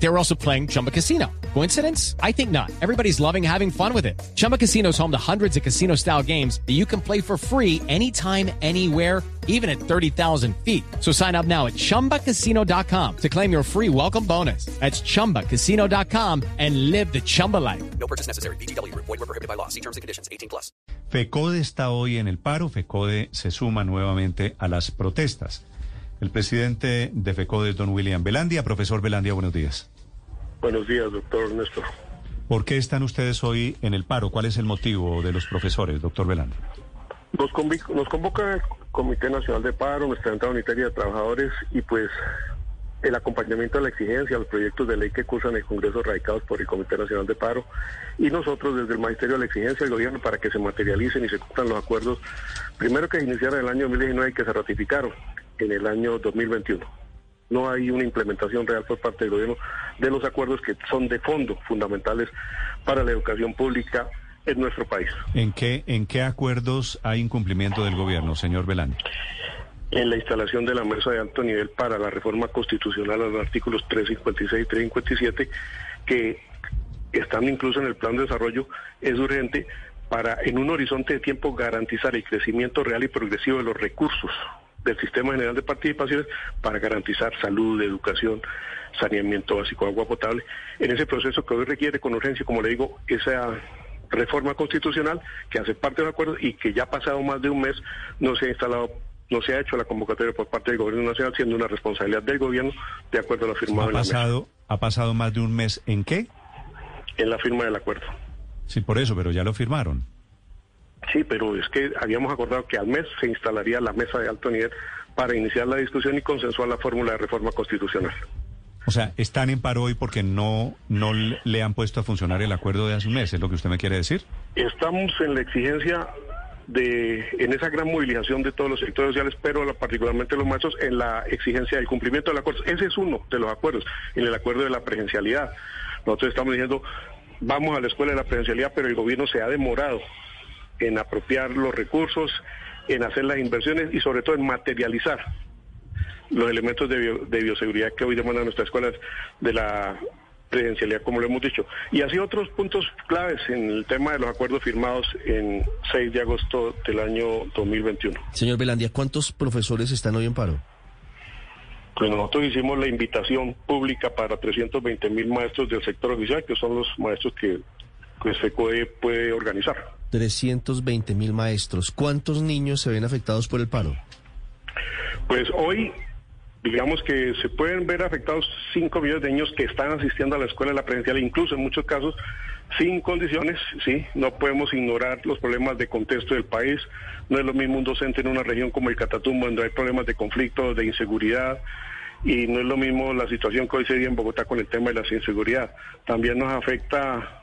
They were also playing Chumba Casino. Coincidence? I think not. Everybody's loving having fun with it. Chumba Casino is home to hundreds of casino style games that you can play for free anytime, anywhere, even at 30,000 feet. So sign up now at chumbacasino.com to claim your free welcome bonus. That's chumbacasino.com and live the Chumba life. No purchase necessary. BGW. Void were prohibited by law. See terms and conditions. 18 plus. FECODE está hoy en el paro. FECODE se suma nuevamente a las protestas. El presidente de FECODE es don William Belandia. Profesor Belandia, buenos días. Buenos días, doctor Néstor. ¿Por qué están ustedes hoy en el paro? ¿Cuál es el motivo de los profesores, doctor Belandia? Nos, convoca el Comité Nacional de Paro, nuestra entrada unitaria de trabajadores y pues el acompañamiento a la exigencia a los proyectos de ley que cursan el Congreso radicados por el Comité Nacional de Paro y nosotros desde el Magisterio de la exigencia al gobierno para que se materialicen y se cumplan los acuerdos, primero que iniciaron en el año 2019 y que se ratificaron en el año 2021. No hay una implementación real por parte del gobierno de los acuerdos que son de fondo fundamentales para la educación pública en nuestro país. ¿En qué, ¿En qué acuerdos hay incumplimiento del gobierno, señor Belandia? en la instalación de la mesa de alto nivel para la reforma constitucional a los artículos 356 y 357 que están incluso en el plan de desarrollo es urgente para en un horizonte de tiempo garantizar el crecimiento real y progresivo de los recursos del sistema general de participaciones para garantizar salud, educación, saneamiento básico, agua potable, en ese proceso que hoy requiere con urgencia, como le digo, esa reforma constitucional que hace parte del acuerdo y que ya ha pasado más de un mes no se ha instalado no se ha hecho la convocatoria por parte del gobierno nacional siendo una responsabilidad del gobierno de acuerdo a lo firmado ¿Ha en la, mesa, pasado, ¿Ha pasado más de un mes en qué? en la firma del acuerdo. Sí, por eso, pero ya lo firmaron. Sí, pero es que habíamos acordado que al mes se instalaría la mesa de alto nivel para iniciar la discusión y consensuar la fórmula de reforma constitucional. O sea, están en paro hoy porque no, no le han puesto a funcionar el acuerdo de hace un mes, ¿es lo que usted me quiere decir? Estamos en la exigencia de, en esa gran movilización de todos los sectores sociales, pero la- particularmente los maestros, en la exigencia del cumplimiento del acuerdo. Ese es uno de los acuerdos, en el acuerdo de la presencialidad. Nosotros estamos diciendo, vamos a la escuela de la presencialidad, pero el gobierno se ha demorado en apropiar los recursos, en hacer las inversiones y sobre todo en materializar los elementos de, bio- de bioseguridad que hoy demandan nuestras escuelas de la presidencialidad, como lo hemos dicho. Y así otros puntos claves en el tema de los acuerdos firmados en 6 de agosto del año 2021. Señor Belandia, ¿cuántos profesores están hoy en paro? Pues nosotros hicimos la invitación pública para 320 mil maestros del sector oficial, que son los maestros que pues, FECODE puede organizar. 320 mil maestros. ¿Cuántos niños se ven afectados por el paro? Pues hoy, digamos que se pueden ver afectados 5 millones de niños que están asistiendo a la escuela de la presencial, incluso en muchos casos sin condiciones, sí, no podemos ignorar los problemas de contexto del país, no es lo mismo un docente en una región como el Catatumbo, donde hay problemas de conflicto, de inseguridad, y no es lo mismo la situación que hoy se vive en Bogotá con el tema de la inseguridad, también nos afecta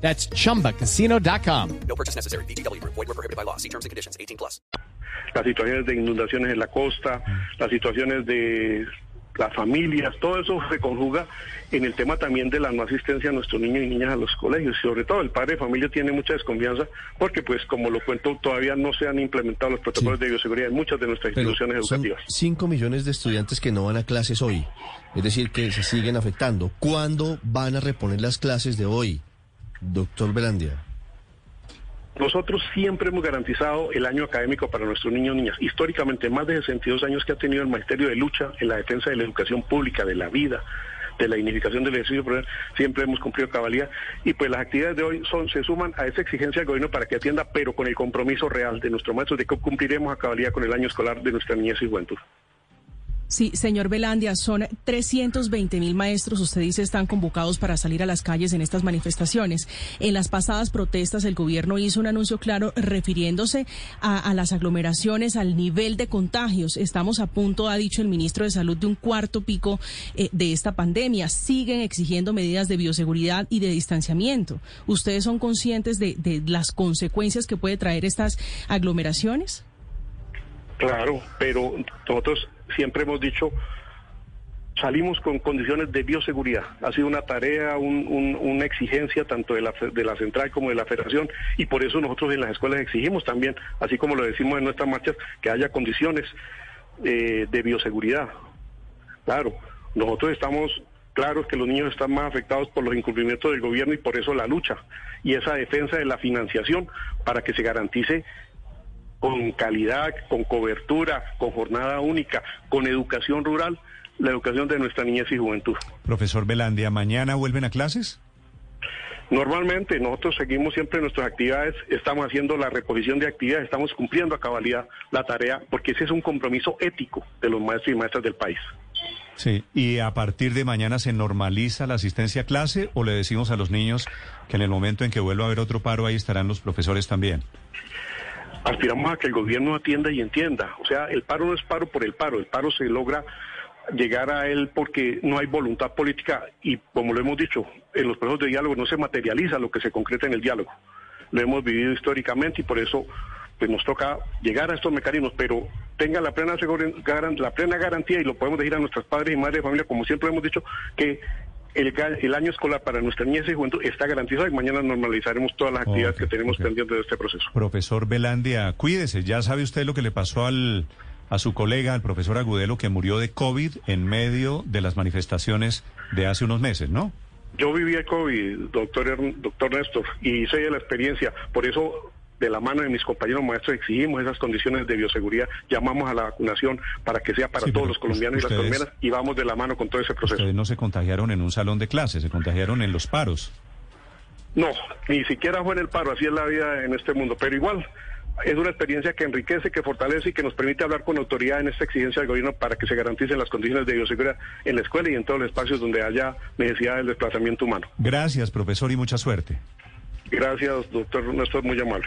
That's chumbacasino.com. No purchase necessary. BGW. Void were prohibited by law. See terms and conditions. 18 plus. las situaciones de inundaciones en la costa, las situaciones de las familias, todo eso se conjuga en el tema también de la no asistencia a nuestros niños y niñas a los colegios. Y sobre todo el padre de familia tiene mucha desconfianza porque, pues, como lo cuento, todavía no se han implementado los protocolos Sí. de bioseguridad en muchas de nuestras Pero instituciones son educativas. 5 millones de estudiantes que no van a clases hoy. Es decir, que se siguen afectando. ¿Cuándo van a reponer las clases de hoy, doctor Belandia? Nosotros siempre hemos garantizado el año académico para nuestros niños y niñas. Históricamente, más de 62 años que ha tenido el Magisterio de Lucha en la defensa de la educación pública, de la vida, de la dignificación del ejercicio siempre hemos cumplido cabalidad. Y pues las actividades de hoy son se suman a esa exigencia del gobierno para que atienda, pero con el compromiso real de nuestros maestros de que cumpliremos a cabalidad con el año escolar de nuestra niñez y juventud. Sí, señor Belandia, son 320 mil maestros, usted dice, están convocados para salir a las calles en estas manifestaciones. En las pasadas protestas, el gobierno hizo un anuncio claro refiriéndose a, las aglomeraciones, al nivel de contagios. Estamos a punto, ha dicho el ministro de Salud, de un cuarto pico eh, de esta pandemia. Siguen exigiendo medidas de bioseguridad y de distanciamiento. ¿Ustedes son conscientes de, las consecuencias que puede traer estas aglomeraciones? Claro, pero nosotros siempre hemos dicho, salimos con condiciones de bioseguridad. Ha sido una tarea, una exigencia tanto de la, de la central como de la federación y por eso nosotros en las escuelas exigimos también, así como lo decimos en nuestras marchas, que haya condiciones eh, de bioseguridad. Claro, nosotros estamos claros que los niños están más afectados por los incumplimientos del gobierno y por eso la lucha y esa defensa de la financiación para que se garantice con calidad, con cobertura, con jornada única, con educación rural, la educación de nuestra niñez y juventud. Profesor Belandia, ¿mañana vuelven a clases? Normalmente nosotros seguimos siempre nuestras actividades, estamos haciendo la reposición de actividades, estamos cumpliendo a cabalidad la tarea, porque ese es un compromiso ético de los maestros y maestras del país. Sí, y a partir de mañana se normaliza la asistencia a clase o le decimos a los niños que en el momento en que vuelva a haber otro paro ahí estarán los profesores también aspiramos a que el gobierno atienda y entienda. O sea, el paro no es paro por el paro, el paro se logra llegar a él porque no hay voluntad política y, como lo hemos dicho, en los procesos de diálogo no se materializa lo que se concreta en el diálogo. Lo hemos vivido históricamente y por eso pues nos toca llegar a estos mecanismos, pero tenga la plena, la plena garantía, y lo podemos decir a nuestros padres y madres de familia, como siempre hemos dicho, que el, año escolar para nuestra niñez y juventud está garantizado y mañana normalizaremos todas las actividades que tenemos pendientes de este proceso. Profesor Belandia, cuídese, ya sabe usted lo que le pasó al, a su colega, al profesor Agudelo, que murió de COVID en medio de las manifestaciones de hace unos meses, ¿no? Yo viví el COVID, doctor, doctor Néstor, y sé de la experiencia, por eso de la mano de mis compañeros maestros exigimos esas condiciones de bioseguridad, llamamos a la vacunación para que sea para todos los colombianos y las colombianas y vamos de la mano con todo ese proceso. Ustedes no se contagiaron en un salón de clases, se contagiaron en los paros. No, ni siquiera fue en el paro, así es la vida en este mundo, pero igual es una experiencia que enriquece, que fortalece y que nos permite hablar con autoridad en esta exigencia del gobierno para que se garanticen las condiciones de bioseguridad en la escuela y en todos los espacios donde haya necesidad del desplazamiento humano. Gracias, profesor, y mucha suerte. Gracias, doctor Néstor, muy amable.